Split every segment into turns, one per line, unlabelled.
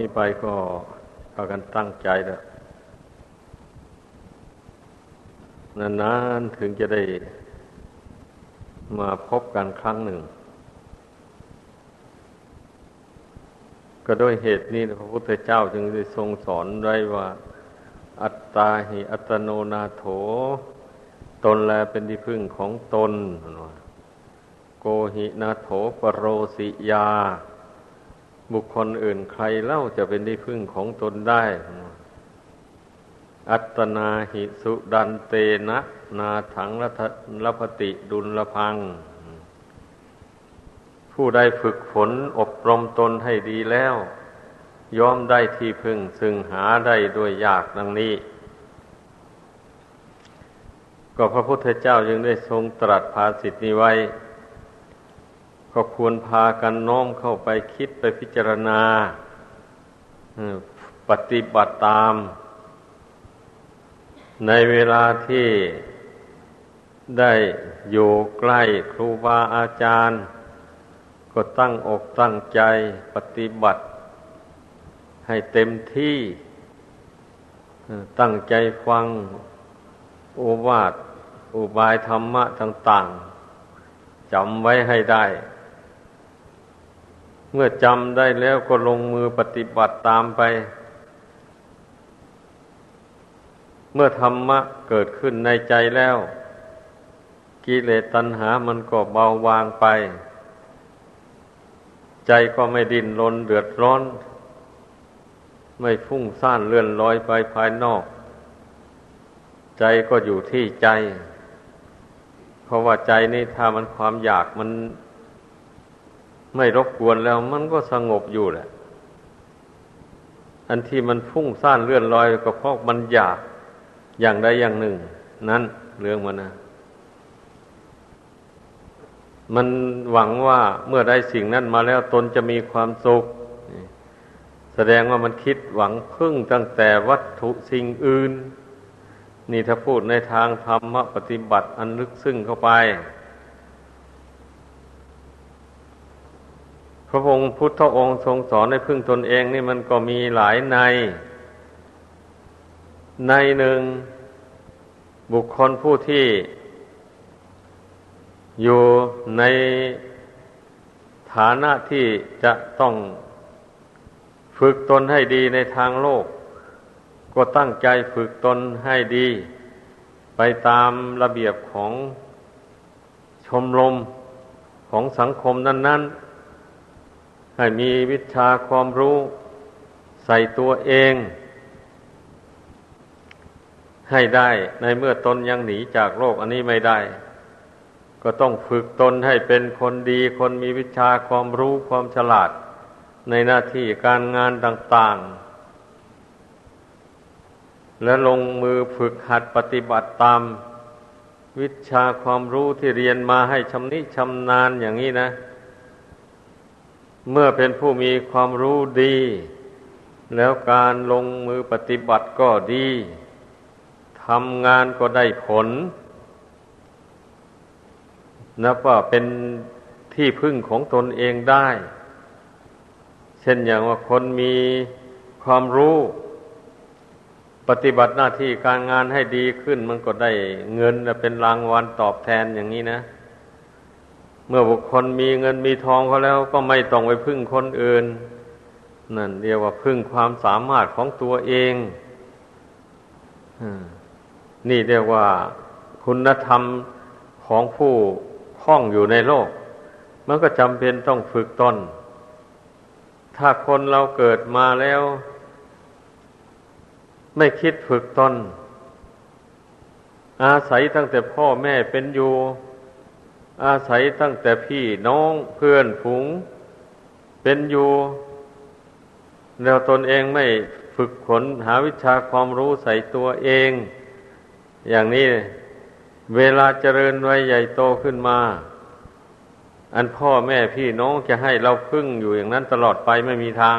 นี้ไปก็พากันตั้งใจแล้วนานๆถึงจะได้มาพบกันครั้งหนึ่ง ก็ด้วยเหตุนี้พระพุทธเจ้าจึงได้ทรงสอนไว้ว่า อัตตาหิอัตโนนาโถ ตนแลเป็นที่พึ่งของตน โกหินาโถปโรสิยา บุคคลอื่นใครเล่าจะเป็นที่พึ่งของตนได้ อัตนาหิสุดันเตนะ นาถังรัพติดุลพัง ผู้ใดฝึกฝนอบรมตนให้ดีแล้วย่อมได้ที่พึ่งซึ่งหาได้ด้วยยากดังนี้ ก็พระพุทธเจ้ายังได้ทรงตรัสภาสิทธินี้ไว้ ก็ควรพากันน้อมเข้าไปคิดไปพิจารณาปฏิบัติตาม ในเวลาที่ได้อยู่ใกล้ครูบาอาจารย์ ก็ตั้งอกตั้งใจปฏิบัติ ให้เต็มที่ ตั้งใจฟังโอวาทอุบายธรรมะต่าง ๆจำไว้ให้ได้ เมื่อจำได้แล้วก็ลงมือปฏิบัติตามไป เมื่อธรรมะเกิดขึ้นในใจแล้ว กิเลสตัณหามันก็เบาบางไป ใจก็ไม่ดิ้นรนเดือดร้อน ไม่ฟุ้งซ่านเลื่อนลอยไปภายนอก ใจก็อยู่ที่ใจ เพราะว่าใจนี่ถ้ามันความอยากมัน ไม่รบกวนแล้วมันก็สงบอยู่แหละ อันที่มันฟุ้งซ่านเลื่อนลอยก็เพราะมันอยากอย่างใดอย่างหนึ่ง นั้นเรื่องมันนะมันหวังว่าเมื่อได้สิ่งนั้นมาแล้วตนจะมีความสุข แสดงว่ามันคิดหวังพึ่งตั้งแต่วัตถุสิ่งอื่น นี่ถ้าพูดในทางธรรมปฏิบัติอันลึกซึ้งเข้าไป พระองค์พุทธองค์ทรงสอนในพึ่งตนเองนี่มันก็มีหลายใน ในหนึ่งบุคคลผู้ที่ อยู่ในฐานะที่จะต้องฝึกตนให้ดีในทางโลก ก็ตั้งใจฝึกตนให้ดี ไปตามระเบียบของชมรมของสังคมนั้น ๆ ให้มีวิชาความรู้ใส่ตัวเอง ให้ได้ในเมื่อตนยังหนีจากโลกอันนี้ไม่ได้ ก็ต้องฝึกตนให้เป็นคนดีคนมีวิชาความรู้ความฉลาด ในหน้าที่การงานต่าง ๆ และลงมือฝึกหัดปฏิบัติตาม วิชาความรู้ที่เรียนมาให้ชำนิชำนาญอย่างนี้นะ เมื่อเป็นผู้มีความรู้ดี แล้วการลงมือปฏิบัติก็ดีทำงานก็ได้ผล นับว่าเป็นที่พึ่งของตนเองได้ เช่นอย่างว่าคนมีความรู้ ปฏิบัติหน้าที่การงานให้ดีขึ้น มันก็ได้เงินเป็นรางวัลตอบแทนอย่างนี้นะ เมื่อบุคคลมีเงินมีทองเขาแล้วก็ไม่ต้องไปพึ่งคนอื่น นั่นเรียกว่าพึ่งความสามารถของตัวเองนี่เรียกว่าคุณธรรมของผู้คล้องอยู่ในโลก มันก็จำเป็นต้องฝึกตน ถ้าคนเราเกิดมาแล้ว ไม่คิดฝึกตน อาศัยตั้งแต่พ่อแม่เป็นอยู่ อาศัยตั้งแต่พี่น้องเพื่อนฝูง เป็นอยู่แล้วตนเองไม่ฝึกฝนหาวิชาความรู้ใส่ตัวเอง อย่างนี้เวลาเจริญวัยใหญ่โตขึ้นมา อันพ่อแม่พี่น้องจะให้เราพึ่งอยู่อย่างนั้นตลอดไปไม่มีทาง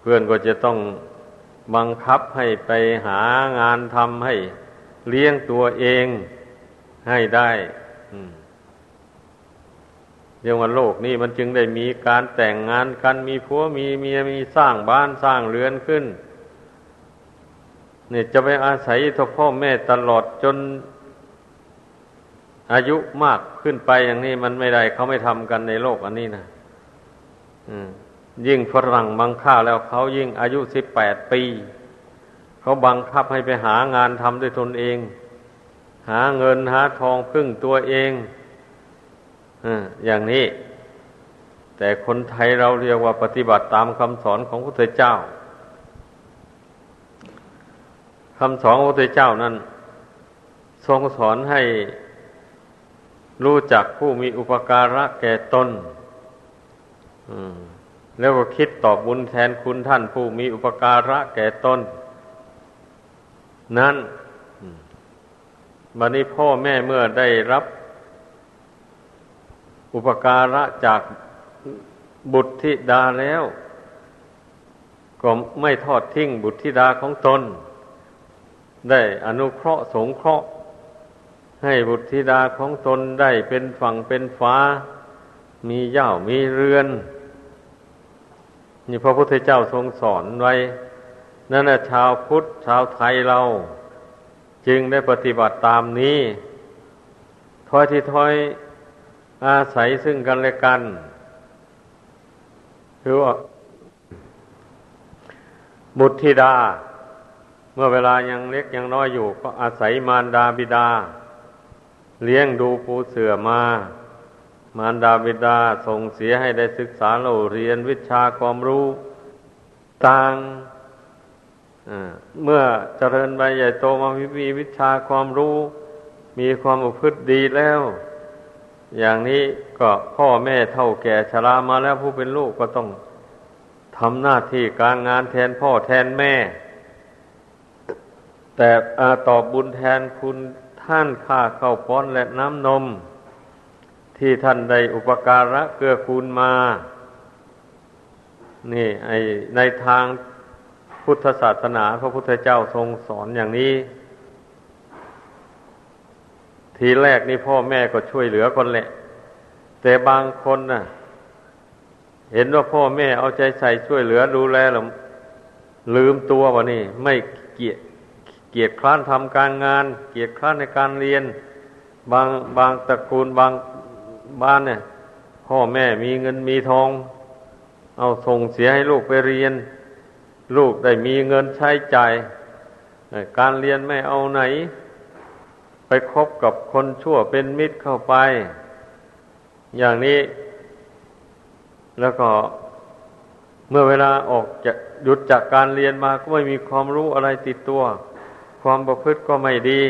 เพื่อนก็จะต้องบังคับให้ไปหางานทำให้เลี้ยงตัวเอง ให้ได้เรียกว่าโลกนี้มันจึงได้มีการแต่งงานกันมีผัวมีเมียมีสร้างบ้านสร้างเรือนขึ้น เนี่ยจะไปอาศัยทพ่อแม่ตลอดจน อายุมากขึ้นไปอย่างนี้มันไม่ได้เขาไม่ทำกันในโลกอันนี้นะยิ่งฝรั่งบังค่าแล้วเขายิ่งอายุสิบแปดปี เขาบังคับให้ไปหางานทำด้วยตนเอง หาเงินหาทองพึ่งตัวเองอย่างนี้ แต่คนไทยเราเรียกว่าปฏิบัติตามคำสอนของพระพุทธเจ้าคำสอนของพระพุทธเจ้านั้น ทรงสอนให้รู้จักผู้มีอุปการะแก่ตนแล้วก็คิดตอบบุญแทนคุณท่านผู้มีอุปการะแก่ตน นั้น บัดนี้พ่อแม่เมื่อได้รับ อุปการะจากบุตรธิดาแล้ว ก็ไม่ทอดทิ้งบุตรธิดาของตน ได้อนุเคราะห์สงเคราะห์ ให้บุตรธิดาของตนได้เป็นฝั่งเป็นฟ้า มีเย่ามีเรือนนี่พระพุทธเจ้าทรงสอนไว้ นั่นแหละชาวพุทธชาวไทยเรา จึงได้ปฏิบัติตามนี้ถ้อยที่ถ้อยอาศัยซึ่งกันและกัน คือว่าบุตรธิดา เมื่อเวลายังเล็กยังน้อยอยู่ ก็อาศัยมารดาบิดา เลี้ยงดูปูเสือมา มารดาบิดาส่งเสียให้ได้ศึกษาเราเรียนวิชาความรู้ต่าง เมื่อเจริญไปใหญ่โตมามีวิชาความรู้ มีความอุพฤติดีแล้ว อย่างนี้ก็พ่อแม่เท่าแก่ชรามาแล้วผู้เป็นลูกก็ต้องทำหน้าที่การงานแทนพ่อแทนแม่ แต่ตอบบุญแทนคุณท่านค่าเข้าป้อนและน้ำนม ที่ท่านได้อุปการะเกื้อกูลมา นี่ไอในทาง พุทธศาสนาพระพุทธเจ้าทรงสอนอย่างนี้ ทีแรกนี่พ่อแม่ก็ช่วยเหลือคนแหละ แต่บางคนน่ะ เห็นว่าพ่อแม่เอาใจใส่ช่วยเหลือดูแลแล้วลืมตัววะนี่ ไม่เกียเกียรคร้านทำการงาน เกียรคร้านในการเรียน บางบางตระกูลบางบ้านเนี่ย พ่อแม่มีเงินมีทอง เอาส่งเสียให้ลูกไปเรียน ลูกได้มีเงินใช้จ่ายการเรียนไม่เอาไหน ไปคบกับคนชั่วเป็นมิตรเข้าไป อย่างนี้ แล้วก็เมื่อเวลาออกจะหยุดจากการเรียนมาก็ไม่มีความรู้อะไรติดตัว ความประพฤติก็ไม่ดี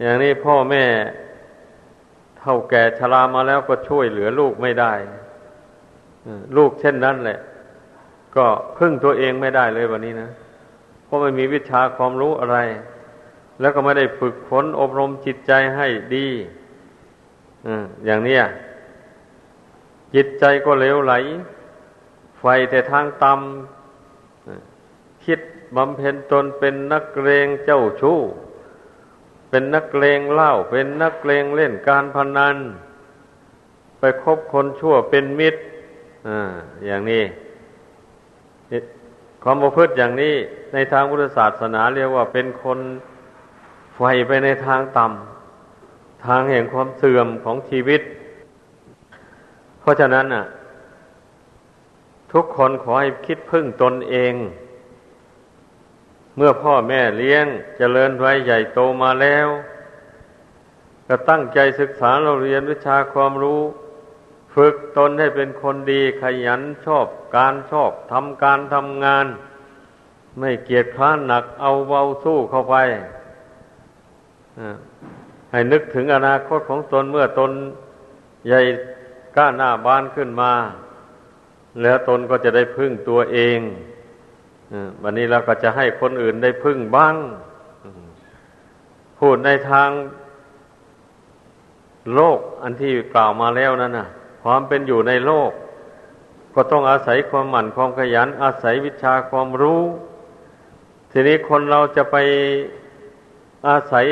อย่างนี้พ่อแม่เท่าแก่ชรามาแล้วก็ช่วยเหลือลูกไม่ได้ลูกเช่นนั้นแหละ ก็พึ่งตัวเองไม่ได้เลยวันนี้นะเพราะไม่มีวิชาความรู้อะไร แล้วก็ไม่ได้ฝึกฝนอบรมจิตใจให้ดีอย่างนี้จิตใจก็เลวไหล ไฟแต่ทางต่ำคิดบำเพ็ญตนเป็นนักเลงเจ้าชู้ เป็นนักเลงเล่า เป็นนักเลงเล่นการพนัน ไปคบคนชั่วเป็นมิตร อ่า อย่างนี้ ความประพฤติอย่างนี้ในทางพุทธศาสนาเรียกว่าเป็นคนไฟไปในทางต่ำทางแห่งความเสื่อมของชีวิต เพราะฉะนั้นน่ะ ทุกคนขอให้คิดพึ่งตนเอง เมื่อพ่อแม่เลี้ยงจเจริญไว้ใหญ่โตมาแล้ว ก็ตั้งใจศึกษาเราเรียนวิชาความรู้ ฝึกตนให้เป็นคนดีขยันชอบการชอบทำการทำงาน ไม่เกียจคร้านหนักเอาเบาสู้เข้าไปให้นึกถึงอนาคตของตนเมื่อตนใหญ่ก้าหน้าบ้านขึ้นมา แล้วตนก็จะได้พึ่งตัวเองวันนี้เราก็จะให้คนอื่นได้พึ่งบ้าง พูดในทางโลกอันที่กล่าวมาแล้วนั่นนะ ความเป็นอยู่ในโลก ก็ต้องอาศัยความหมั่นความขยัน อาศัยวิชาความรู้ ทีนี้คนเราจะไปอาศัย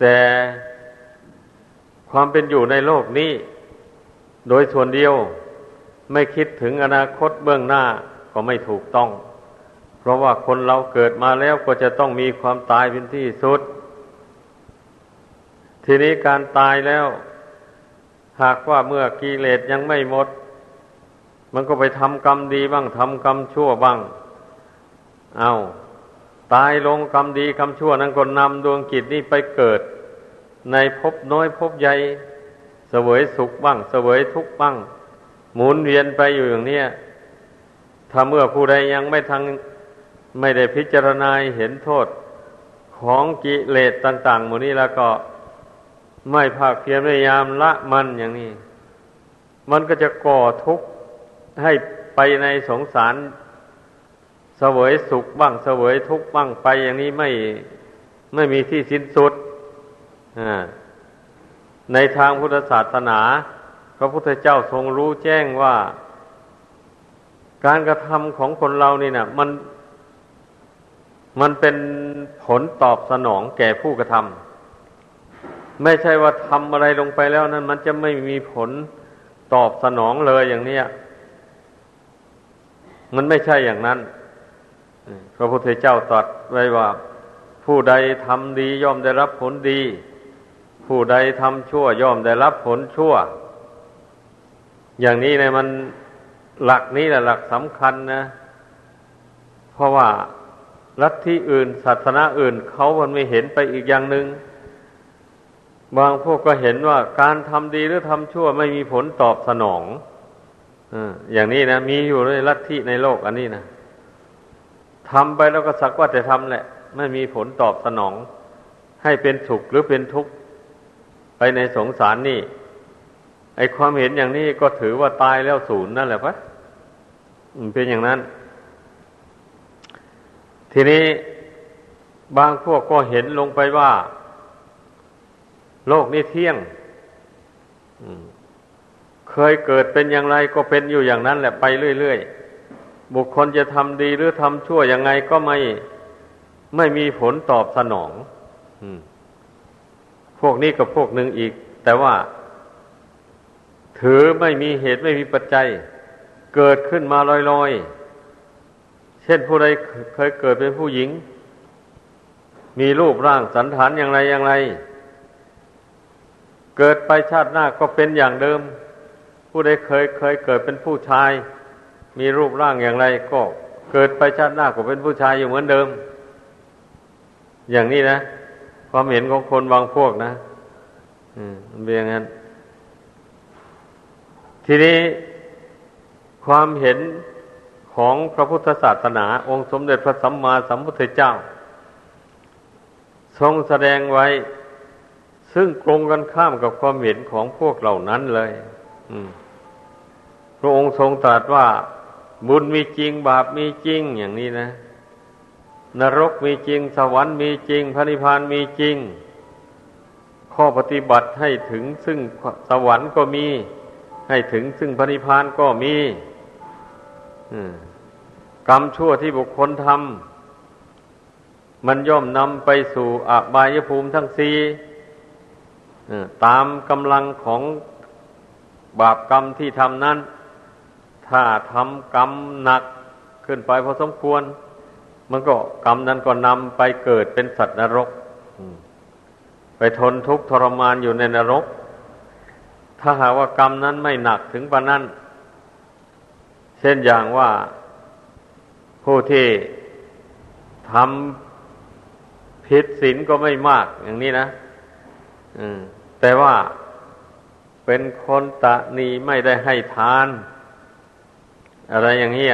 แต่ความเป็นอยู่ในโลกนี้ โดยส่วนเดียวไม่คิดถึงอนาคตเบื้องหน้าก็ไม่ถูกต้อง เพราะว่าคนเราเกิดมาแล้วก็จะต้องมีความตายเป็นที่สุด ทีนี้การตายแล้ว หากว่าเมื่อกิเลสยังไม่หมด มันก็ไปทำกรรมดีบ้างทำกรรมชั่วบ้าง เอาตายลงกรรมดีกรรมชั่วนั้นก็นำดวงกิจนี้ไปเกิด ในภพน้อยภพใหญ่เสวยสุขบ้าง เสวยทุกข์บ้าง หมุนเวียนไปอยู่อย่างนี้ถ้าเมื่อผู้ใดยังไม่ทังไม่ได้พิจารณาเห็นโทษของกิเลสต่าง ๆ หมู่นี้แล้วก็ ไม่ภาคเพียรพยายามละมันอย่างนี้ มันก็จะก่อทุกข์ให้ไปในสงสารเสวยสุขบ้างเสวยทุกข์บ้างไปอย่างนี้ไม่ไม่มีที่สิ้นสุดในทางพุทธศาสนา พระพุทธเจ้าทรงรู้แจ้งว่า การกระทำของคนเรานี่นะมันมันเป็นผลตอบสนองแก่ผู้กระทำ ไม่ใช่ว่าทำอะไรลงไปแล้วนั้น มันจะไม่มีผลตอบสนองเลยอย่างนี้มันไม่ใช่อย่างนั้น พระพุทธเจ้าตรัสไว้ว่า ผู้ใดทำดีย่อมได้รับผลดี ผู้ใดทำชั่วย่อมได้รับผลชั่ว อย่างนี้เนี่ยมันหลักนี้แหละหลักสำคัญนะ เพราะว่าลัทธิอื่น ศาสนาอื่น เขามันไม่เห็นไปอีกอย่างหนึง่ง บางพวกก็เห็นว่าการทำดีหรือทำชั่วไม่มีผลตอบสนองอย่างนี้นะมีอยู่ในลัทธิในโลกอันนี้นะทำไปแล้วก็สักว่าแต่ทำแหละ ไม่มีผลตอบสนอง ให้เป็นสุขหรือเป็นทุกข์ไปในสงสารนี่ ไอความเห็นอย่างนี้ก็ถือว่าตายแล้วศูนย์นั่นแหละพะเป็นอย่างนั้น ทีนี้บางพวกก็เห็นลงไปว่า โลกนี้เที่ยงเคยเกิดเป็นอย่างไรก็เป็นอยู่อย่างนั้นแหละไปเรื่อยๆ บุคคลจะทำดีหรือทำชั่วยังไงก็ไม่ไม่มีผลตอบสนองพวกนี้กับพวกหนึ่งอีก แต่ว่า ถือไม่มีเหตุไม่มีปัจจัย เกิดขึ้นมาลอยๆ เช่นผู้ใดเคยเกิดเป็นผู้หญิง มีรูปร่างสันฐานอย่างไรอย่างไร เกิดไปชาติหน้าก็เป็นอย่างเดิม ผู้ใดเคยเคยเกิดเป็นผู้ชาย มีรูปร่างอย่างไรก็เกิดไปชาติหน้าก็เป็นผู้ชายอยู่เหมือนเดิม อย่างนี้นะ ความเห็นของคนบางพวกนะ อืมเป็นอย่างนั้น ทีนี้ความเห็นของพระพุทธศาสนา องค์สมเด็จพระสัมมาสัมพุทธเจ้า ทรงแสดงไว้ ซึ่งตรงกันข้ามกับความเห็นของพวกเหล่านั้นเลยพระองค์ทรงตรัสว่า บุญมีจริงบาปมีจริงอย่างนี้นะ นรกมีจริง สวรรค์มีจริงพระนิพพานมีจริง ข้อปฏิบัติให้ถึงซึ่งสวรรค์ก็มี ให้ถึงซึ่งพระนิพพานก็มีกรรมชั่วที่บุคคลทำมันย่อมนำไปสู่อบายภูมิทั้งสี่ ตามกำลังของบาปกรรมที่ทำนั้น ถ้าทำกรรมหนักขึ้นไปพอสมควร มันก็กรรมนั้นก็นำไปเกิดเป็นสัตว์นรก ไปทนทุกข์ทรมานอยู่ในนรก ถ้าหากว่ากรรมนั้นไม่หนักถึงปานนั้น เช่นอย่างว่าผู้ที่ทำผิดศีลก็ไม่มากอย่างนี้นะ แต่ว่าเป็นคนตะนีไม่ได้ให้ทาน อะไรอย่างนี้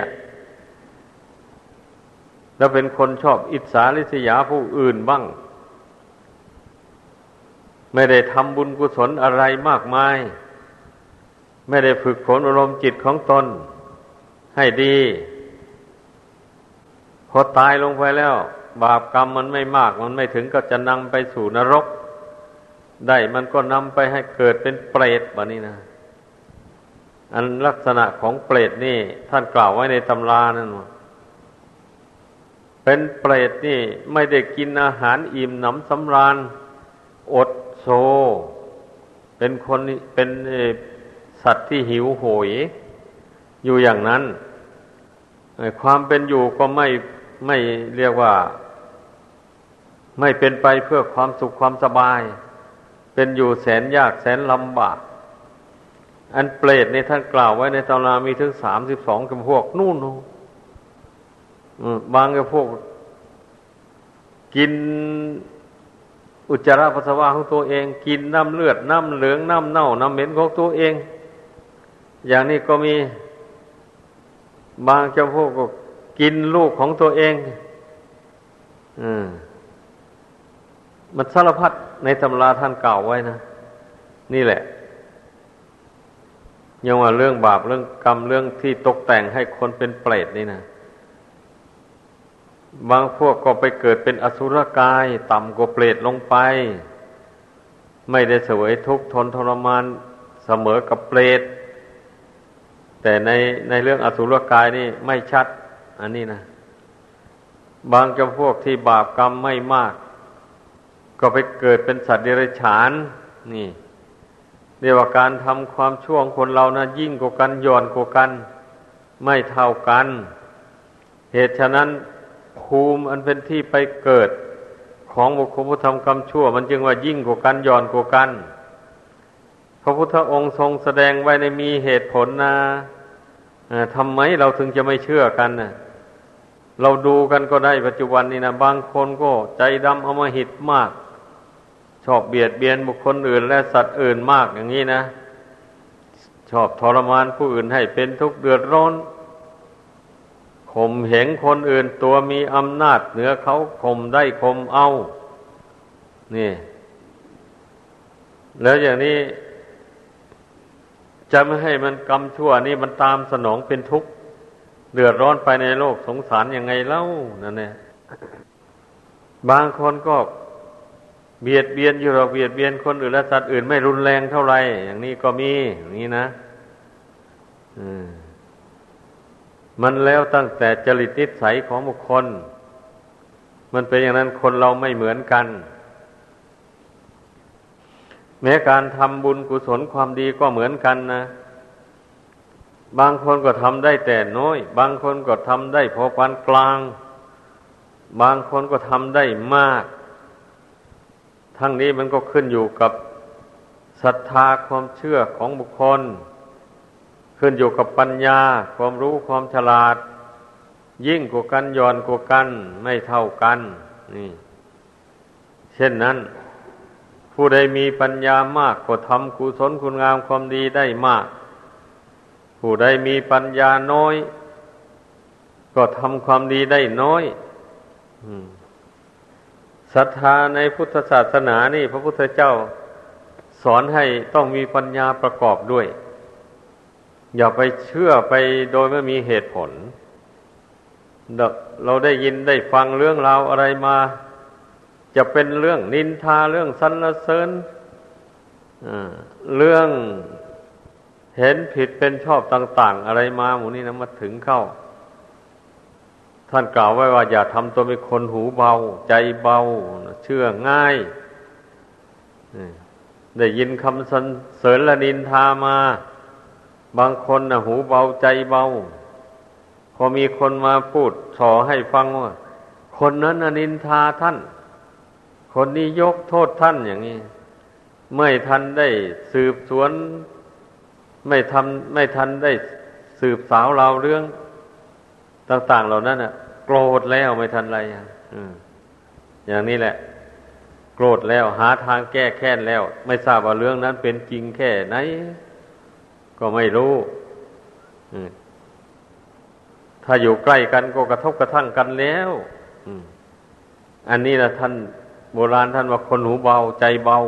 แล้วเป็นคนชอบอิจฉาริษยาผู้อื่นบ้าง ไม่ได้ทำบุญกุศลอะไรมากมาย ไม่ได้ฝึกฝนอารมณ์จิตของตน ให้ดี พอตายลงไปแล้ว บาปกรรมมันไม่มาก มันไม่ถึงก็จะนำไปสู่นรก ได้มันก็นำไปให้เกิดเป็นเปรตแบบนี้นะ อันลักษณะของเปรตนี่ ท่านกล่าวไว้ในตำรานั่นว่าเป็นเปรตนี่ไม่ได้กินอาหารอิ่มหนำสำราญ อดโซ เป็นคนเป็นสัตว์ที่หิวโหย อยู่อย่างนั้นความเป็นอยู่ก็ไม่ไม่เรียกว่า ไม่เป็นไปเพื่อความสุขความสบาย เป็นอยู่แสนยากแสนลำบาก อันเปรตในท่านกล่าวไว้ในตำรามีถึงสามสิบสองกับพวกนู่นบางกับพวก กินอุจจาระปัสสาวะของตัวเอง กินน้ำเลือด น้ำเหลือง น้ำเน่า น้ำเหม็นของตัวเอง อย่างนี้ก็มีบางเจ้าพวกก็กินลูกของตัวเองอมมันสารพัด ในตำราท่านกล่าวไว้นะ นี่แหละ ยังว่าเรื่องบาปเรื่องกรรมเรื่องที่ตกแต่งให้คนเป็นเปรตนี่นะบางพวกก็ไปเกิดเป็นอสุรกาย ต่ำกว่าเปรตลงไป ไม่ได้เสวยทุกข์ทนทรมานเสมอกับเปรตแต่ในในเรื่องอสุรกายนี่ไม่ชัด อันนี้นะ บางจำพวกที่บาปกรรมไม่มาก ก็ไปเกิดเป็นสัตว์เดรัจฉาน นี่เรียกว่าการทำความชั่วของคนเรานะยิ่งกว่ากันย่อนกว่ากัน ไม่เท่ากัน เหตุฉะนั้นภูมิอันเป็นที่ไปเกิดของบุคคลผู้ทำกรรมชั่ว มันจึงว่ายิ่งกว่ากันย่อนกว่ากัน พระพุทธองค์ทรงแสดงไว้ในมีเหตุผลนะทำไมเราถึงจะไม่เชื่อกันนะเราดูกันก็ได้ปัจจุบันนี้นะบางคนก็ใจดำเอามาหิดมาก ชอบเบียดเบียนบุคคลอื่น และสัตว์อื่นมากอย่างนี้นะ ชอบทรมานผู้อื่นให้เป็นทุกข์เดือดร้อนข่มเหงคนอื่นตัวมีอำนาจเหนือเขาข่มได้ข่มเอา นี่ แล้วอย่างนี้ จะไม่ให้มันกรรมชั่วนี่มันตามสนองเป็นทุกข์เดือดร้อนไปในโลกสงสารยังไงเล่านั่นเนี่ยบางคนก็ เบียดเบียนอยู่หรอกเบียดเบียนคนอื่นและสัตว์อื่นไม่รุนแรงเท่าไหร่อย่างนี้ก็มีอย่างนี้นะมันแล้วตั้งแต่จริตนิสัยของบุคคล มันเป็นอย่างนั้นคนเราไม่เหมือนกัน แม้การทำบุญกุศลความดีก็เหมือนกันนะบางคนก็ทำได้แต่น้อย บางคนก็ทำได้พอปานกลาง บางคนก็ทำได้มาก ทั้งนี้มันก็ขึ้นอยู่กับศรัทธาความเชื่อของบุคคล ขึ้นอยู่กับปัญญา ความรู้ความฉลาด ยิ่งกว่ากันย่อนกว่ากันไม่เท่ากัน นี่ เช่นนั้น ผู้ใดมีปัญญามากก็ทำกุศลคุณงามความดีได้มาก ผู้ใดมีปัญญาน้อย ก็ทำความดีได้น้อย ศรัทธาในพุทธศาสนานี่ พระพุทธเจ้าสอนให้ต้องมีปัญญาประกอบด้วย อย่าไปเชื่อไปโดยไม่มีเหตุผล เราได้ยินได้ฟังเรื่องราวอะไรมา จะเป็นเรื่องนินทาเรื่องสรรเสริญเรื่องเห็นผิดเป็นชอบต่าง ๆ อะไรมาหมูนี่นะมาถึงเข้า ท่านกล่าวไว้ว่าอย่าทำตัวเป็นคนหูเบา ใจเบา เชื่อง่ายได้ยินคำสรรเสริญละนินทามา บางคนนะหูเบาใจเบา พอมีคนมาพูดสอให้ฟังว่า คนนั้นนินทาท่าน คนนี้ยกโทษท่านอย่างนี้ ไม่ทันได้สืบสวน ไม่ทำไม่ทันได้สืบสาวเราเรื่อง ต่าง ๆ เหล่านั้นอะ โกรธแล้วไม่ทันไรอย่างนี้แหละ โกรธแล้วหาทางแก้แค้นแล้ว ไม่ทราบว่าเรื่องนั้นเป็นจริงแค่ไหน ก็ไม่รู้ถ้าอยู่ใกล้กันก็กระทบกระทั่งกันแล้วอันนี้นะท่านโบราณท่านว่าคนหูเบาใจเบา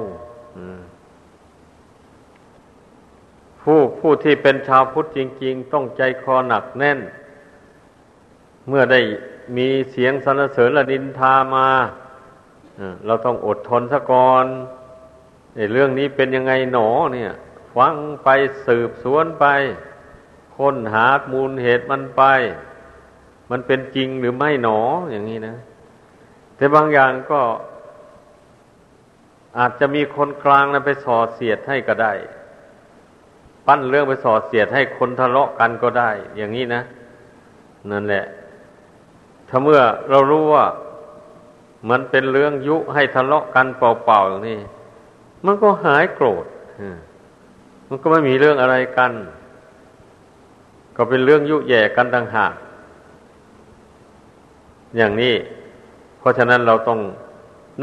ผู้ผู้ที่เป็นชาวพุทธจริง ๆ ต้องใจคอหนักแน่น เมื่อได้มีเสียงสรรเสริญละดินทามาเราต้องอดทนซะก่อนเรื่องนี้เป็นยังไงหนอเนี่ย ฟังไปสืบสวนไป ค้นหามูลเหตุมันไป มันเป็นจริงหรือไม่หนออย่างนี้นะ แต่บางอย่างก็อาจจะมีคนกลางนะไปส่อเสียดให้ก็ได้ ปั้นเรื่องไปสอดเสียดให้คนทะเลาะกันก็ได้ อย่างนี้นะ นั่นแหละ ถ้าเมื่อเรารู้ว่ามันเป็นเรื่องยุให้ทะเลาะกันเปล่าๆอย่างนี้ มันก็หายโกรธมันก็ไม่มีเรื่องอะไรกัน ก็เป็นเรื่องยุแย่กันต่างหากอย่างนี้ เพราะฉะนั้นเราต้อง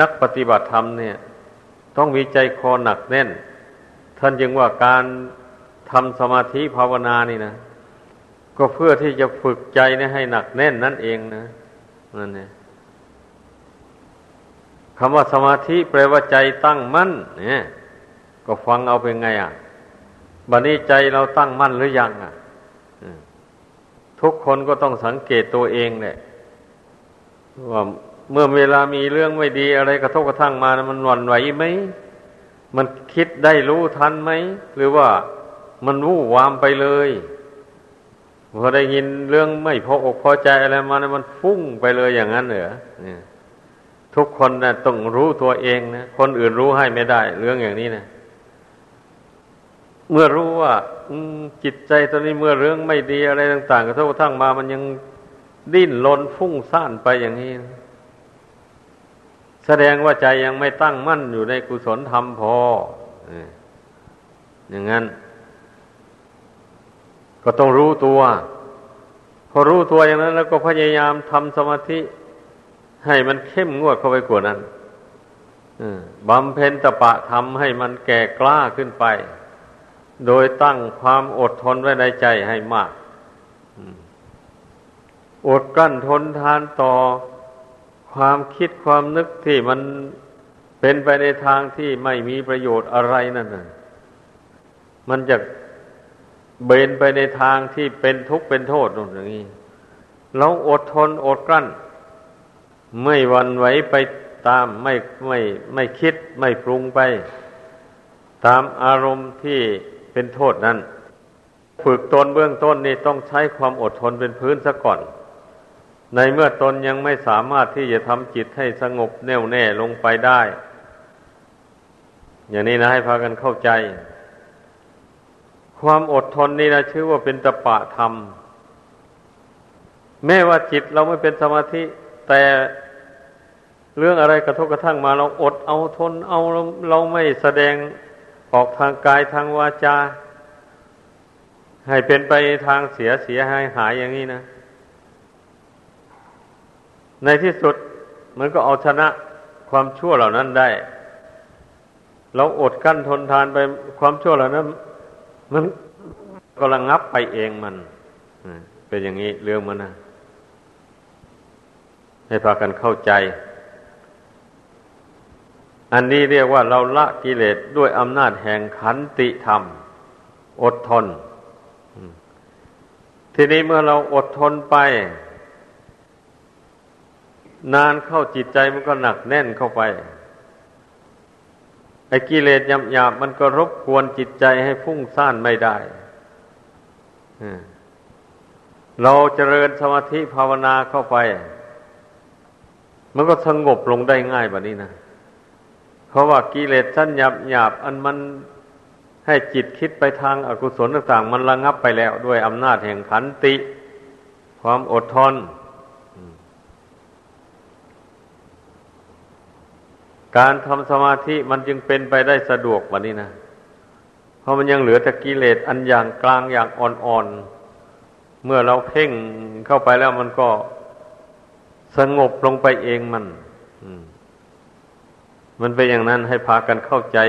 นักปฏิบัติธรรมเนี่ย ต้องมีใจคอหนักแน่น ท่านยังว่าการทำสมาธิภาวนานี่นะ ก็เพื่อที่จะฝึกใจนี่ให้หนักแน่นนั่นเองนะ นั่นเนี่ยคำว่าสมาธิแปลว่าใจตั้งมั่น เนี่ย ก็ฟังเอาเป็นไงอะบัดนี้ใจเราตั้งมั่นหรือยังอะทุกคนก็ต้องสังเกตตัวเองแหละว่าเมื่อเวลามีเรื่องไม่ดีอะไรกระทบกระทั่งมานะมันหวั่นไหวไหม มันคิดได้รู้ทันไหม หรือว่ามันวู่วามไปเลย พอได้ยินเรื่องไม่พออกพอใจอะไรมาเนะมันฟุ้งไปเลยอย่างนั้นเหรอเนี่ยทุกคนนะต้องรู้ตัวเองนะคนอื่นรู้ให้ไม่ได้ เรื่องอย่างนี้นะเมื่อรู้ว่าจิตใจตอนนี้เมื่อเรื่องไม่ดีอะไรต่างๆกระทบกระทั่งมา มันยังดิ้นรนฟุ้งซ่านไปอย่างนี้แสดงว่าใจยังไม่ตั้งมั่นอยู่ในกุศลธรรมพออย่างนั้น ก็ต้องรู้ตัว พอรู้ตัวอย่างนั้น แล้วก็พยายามทำสมาธิ ให้มันเข้มงวดเข้าไปกว่านั้นบำเพ็ญตะปะทำให้มันแก่กล้าขึ้นไป โดยตั้งความอดทนไว้ในใจให้มากอดกั้นทนทานต่อความคิดความนึกที่มันเป็นไปในทางที่ไม่มีประโยชน์อะไรนั่นน่ะ มันจะ เบนไปในทางที่เป็นทุกข์เป็นโทษนู่นอย่างนี้เราอดทนอดกลั้น ไม่วันไหวไปตามไม่ไม่ไม่คิดไม่ปรุงไป ตามอารมณ์ที่เป็นโทษนั้น ฝึกตนเบื้องต้นนี่ต้องใช้ความอดทนเป็นพื้นซะก่อน ในเมื่อตนยังไม่สามารถที่จะทำจิตให้สงบแน่วแน่ลงไปได้ อย่างนี้นะให้พากันเข้าใจ ความอดทนนี่นะชื่อว่าเป็นตปะธรรม แม้ว่าจิตเราไม่เป็นสมาธิ แต่เรื่องอะไรกระทบกระทั่งมาเราอดเอาทนเอาเราเราไม่แสดงออกทางกายทางวาจา ให้เป็นไปทางเสียเสียหายหายอย่างนี้นะ ในที่สุดมันก็เอาชนะความชั่วเหล่านั้นได้ เราอดกั้นทนทานไปความชั่วเหล่านั้น มันก็ระงับไปเองมันเป็นอย่างนี้เรื่องมันนะให้พากันเข้าใจ อันนี้เรียกว่าเราละกิเลสด้วยอำนาจแห่งขันติธรรม อดทน ทีนี้เมื่อเราอดทนไป นานเข้าจิตใจมันก็หนักแน่นเข้าไป ไอ้กิเลสหยาบๆมันก็รบกวนจิตใจให้ฟุ้งซ่านไม่ได้เราเจริญสมาธิภาวนาเข้าไป มันก็สงบลงได้ง่ายแบบนี้นะ เพราะว่ากิเลสชั้นหยาบหยาบอันมันให้จิตคิดไปทางอากุศลต่างๆ มันระงับไปแล้วด้วยอำนาจแห่งขันติ ความอดทน การทำสมาธิมันจึงเป็นไปได้สะดวกแบบนี้นะ เพราะมันยังเหลือแต่กิเลสอันอย่างกลางอย่างอ่อนๆ เมื่อเราเพ่งเข้าไปแล้วมันก็สงบลงไปเองมันมันเป็นอย่างนั้นให้พากันเข้าใจ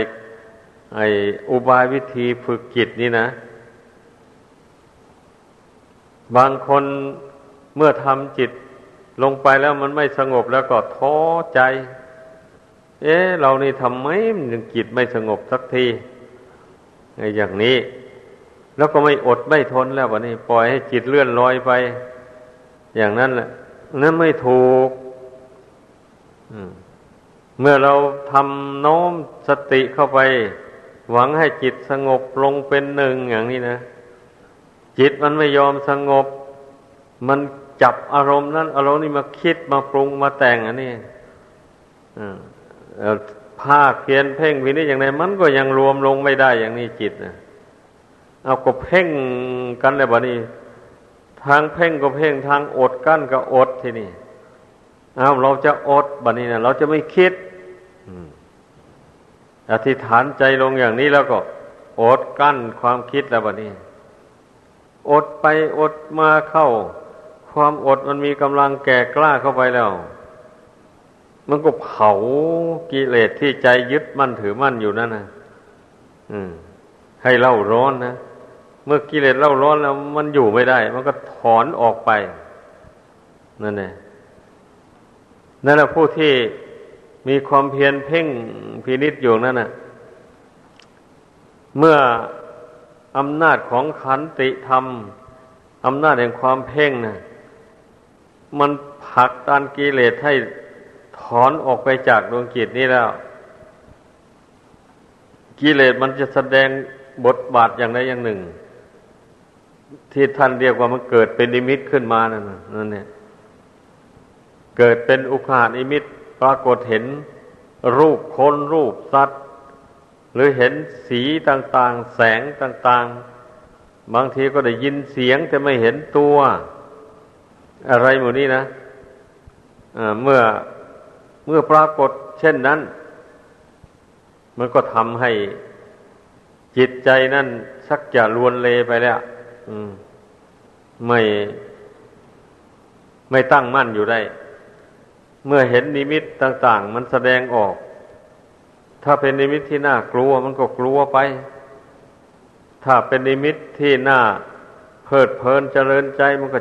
ไอ้อุบายวิธีฝึกจิตนี่นะ บางคนเมื่อทำจิตลงไปแล้วมันไม่สงบแล้วก็ท้อใจ เอ๊ะเรานี่ทำไมมันยังจิตไม่สงบสักทีอย่างนี้ แล้วก็ไม่อดไม่ทนแล้ววะนี่ปล่อยให้จิตเลื่อนลอยไป อย่างนั้นแหละนั่นไม่ถูกเมื่อเราทำโน้มสติเข้าไป หวังให้จิตสงบลงเป็นหนึ่งอย่างนี้นะจิตมันไม่ยอมสงบ มันจับอารมณ์นั้น อารมณ์นี้มาคิดมาปรุงมาแต่งอันนี้ ภาคเพียนเพ่งวินิจอย่างไรมันก็ยังรวมลงไม่ได้อย่างนี้จิตนะเอาก็เพ่งกันเลยบ่นี้ ทางเพ่งก็เพ่งทางอดกั้นก็อดทีนี่เอาเราจะอดบัดนี้นะเราจะไม่คิดอธิษฐานใจลงอย่างนี้แล้วก็ อดกั้นความคิดแล้วบัดนี้ อดไปอดมาเข้า ความอดมันมีกำลังแก่กล้าเข้าไปแล้ว มันก็เผากิเลสที่ใจยึดมั่นถือมั่นอยู่นั่นนะอืม ให้เล่าร้อนนะเมื่อกิเลสเล่าร้อนแล้วมันอยู่ไม่ได้ มันก็ถอนออกไปนั่นแหละนั่นแหละผู้ที่มีความเพียรเพ่งพินิษอยู่นั่นน่ะเมื่ออำนาจของขันติธรรมอำนาจแห่งความเพ่งนะ่ะมันผลักดันกิเลสให้ ถอนออกไปจากดวงจิตนี้แล้ว กิเลสมันจะแสดงบทบาทอย่างใดอย่างหนึ่ง ที่ท่านเรียกว่ามันเกิดเป็นนิมิตขึ้นมานั่นนั่นเนี่ย เกิดเป็นอุคานิมิตปรากฏเห็นรูปคนรูปสัตว์ หรือเห็นสีต่างๆ แสงต่างๆ บางทีก็ได้ยินเสียงแต่ไม่เห็นตัว อะไรหมดนี้นะะเมื่อ เมื่อปรากฏเช่นนั้น มันก็ทำให้จิตใจนั่นสักจะรวนเรไปแล้วไม่ไม่ตั้งมั่นอยู่ได้ เมื่อเห็นนิมิตต่าง ๆ มันแสดงออก ถ้าเป็นนิมิตที่น่ากลัว มันก็กลัวไป ถ้าเป็นนิมิตที่น่าเพลิดเพลินเจริญใจ มันก็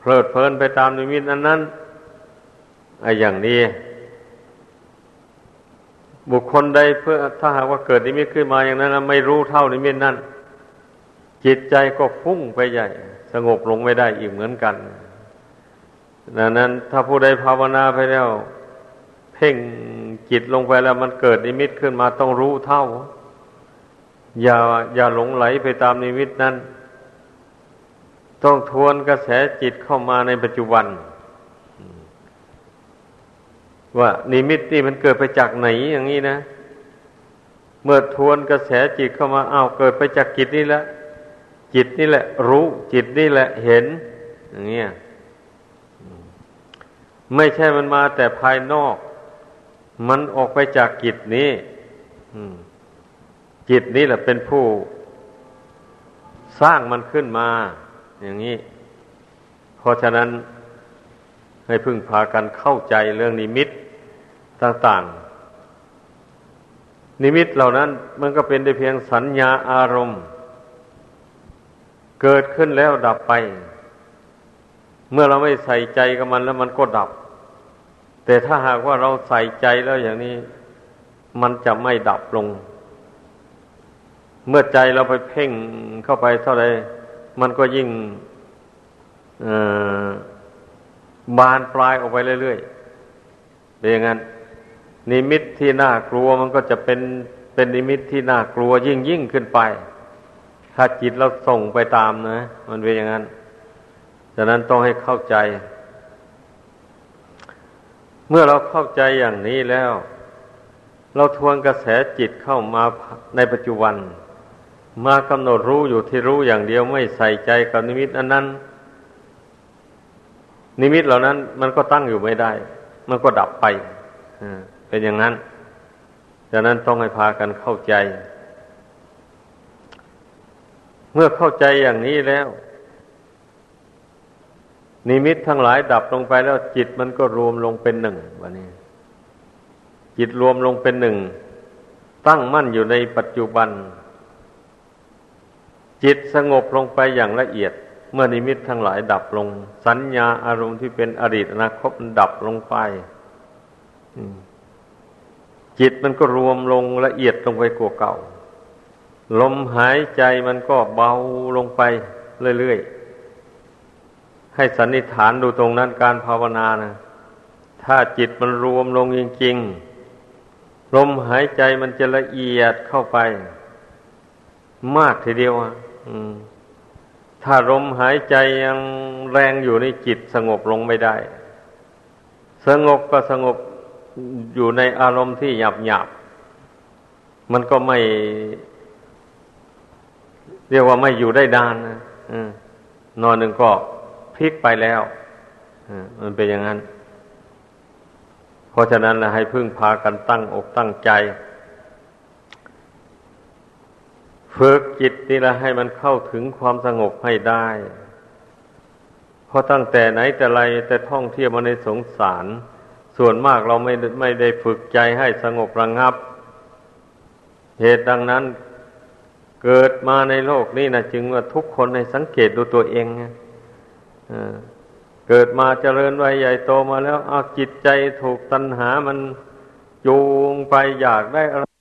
เพลิดเพลินไปตามนิมิตนั้นนั้นไอ้อย่างนี้ บุคคลใดเพื่อถ้าหากว่าเกิดนิมิตขึ้นมาอย่างนั้นไม่รู้เท่านิมิตนั้นจิตใจก็ฟุ้งไปใหญ่ สงบลงไม่ได้อีกเหมือนกันดังนั้น ถ้าผู้ใดภาวนาไปแล้ว เพ่งจิตลงไปแล้วมันเกิดนิมิตขึ้นมาต้องรู้เท่า อย่าอย่าหลงไหลไปตามนิมิตนั้น ต้องทวนกระแสจิตเข้ามาในปัจจุบัน ว่านิมิตนี่มันเกิดไปจากไหนอย่างนี้นะ เมื่อทวนกระแสจิตเข้ามาอ้าวเกิดไปจากจิตนี่แหละ จิตนี่แหละ รู้จิตนี่แหละเห็น อย่างเงี้ยไม่ใช่มันมาแต่ภายนอก มันออกไปจากจิตนี้จิตนี้แหละเป็นผู้ สร้างมันขึ้นมา อย่างนี้ เพราะฉะนั้น ให้พึ่งพากันเข้าใจเรื่องนิมิตต่างๆ นิมิตเหล่านั้นมันก็เป็นได้เพียงสัญญาอารมณ์ เกิดขึ้นแล้วดับไป เมื่อเราไม่ใส่ใจกับมันแล้วมันก็ดับ แต่ถ้าหากว่าเราใส่ใจแล้วอย่างนี้ มันจะไม่ดับลง เมื่อใจเราไปเพ่งเข้าไปเท่าไรมันก็ยิ่ง บานปลายออกไปเรื่อยๆเป็นอย่างนั้น นิมิตที่น่ากลัวมันก็จะเป็นเป็นนิมิตที่น่ากลัวยิ่งยิ่งขึ้นไป ถ้าจิตเราส่งไปตามนะ มันเป็นอย่างนั้นฉะนั้นต้องให้เข้าใจ เมื่อเราเข้าใจอย่างนี้แล้ว เราทวนกระแสจิตเข้ามาในปัจจุบัน มากำหนดรู้อยู่ที่รู้อย่างเดียวไม่ใส่ใจกับนิมิตอันนั้น นิมิตเหล่านั้น มันก็ตั้งอยู่ไม่ได้ มันก็ดับไปเป็นอย่างนั้นฉะนั้นต้องให้พากันเข้าใจ เมื่อเข้าใจอย่างนี้แล้ว นิมิตทั้งหลายดับลงไปแล้ว จิตมันก็รวมลงเป็นหนึ่งวันนี้ จิตรวมลงเป็นหนึ่ง ตั้งมั่นอยู่ในปัจจุบัน จิตสงบลงไปอย่างละเอียด เมื่อนิมิตทั้งหลายดับลง สัญญาอารมณ์ที่เป็นอดีตอนาคตดับลงไปจิตมันก็รวมลงละเอียดลงไปกว่าเก่า ลมหายใจมันก็เบาลงไปเรื่อยๆ ให้สันนิษฐานดูตรงนั้นการภาวนานะถ้าจิตมันรวมลงจริงๆ ลมหายใจมันจะละเอียดเข้าไป มากทีเดียวอะ ถ้าลมหายใจยังแรงอยู่ในจิตสงบลงไม่ได้ สงบก็สงบอยู่ในอารมณ์ที่หยาบหยาบมันก็ไม่ เรียกว่าไม่อยู่ได้ดานนะนอนหนึ่งก็พลิกไปแล้วมันเป็นอย่างนั้น เพราะฉะนั้นนะให้พึ่งพากันตั้งอกตั้งใจ ฝึกจิตนี่ละให้มันเข้าถึงความสงบให้ได้เพราะตั้งแต่ไหนแต่ไรแต่ท่องเที่ยวมาในสงสาร ส่วนมากเราไม่ไม่ได้ฝึกใจให้สงบระงงับ เหตุดังนั้นเกิดมาในโลกนี้นะจึงว่าทุกคนในสังเกตดูตัวเองเกิดมาเจริญวัยใหญ่โตมาแล้วเอาจิตใจถูกตัณหามันจูงไปอยากได้อะไร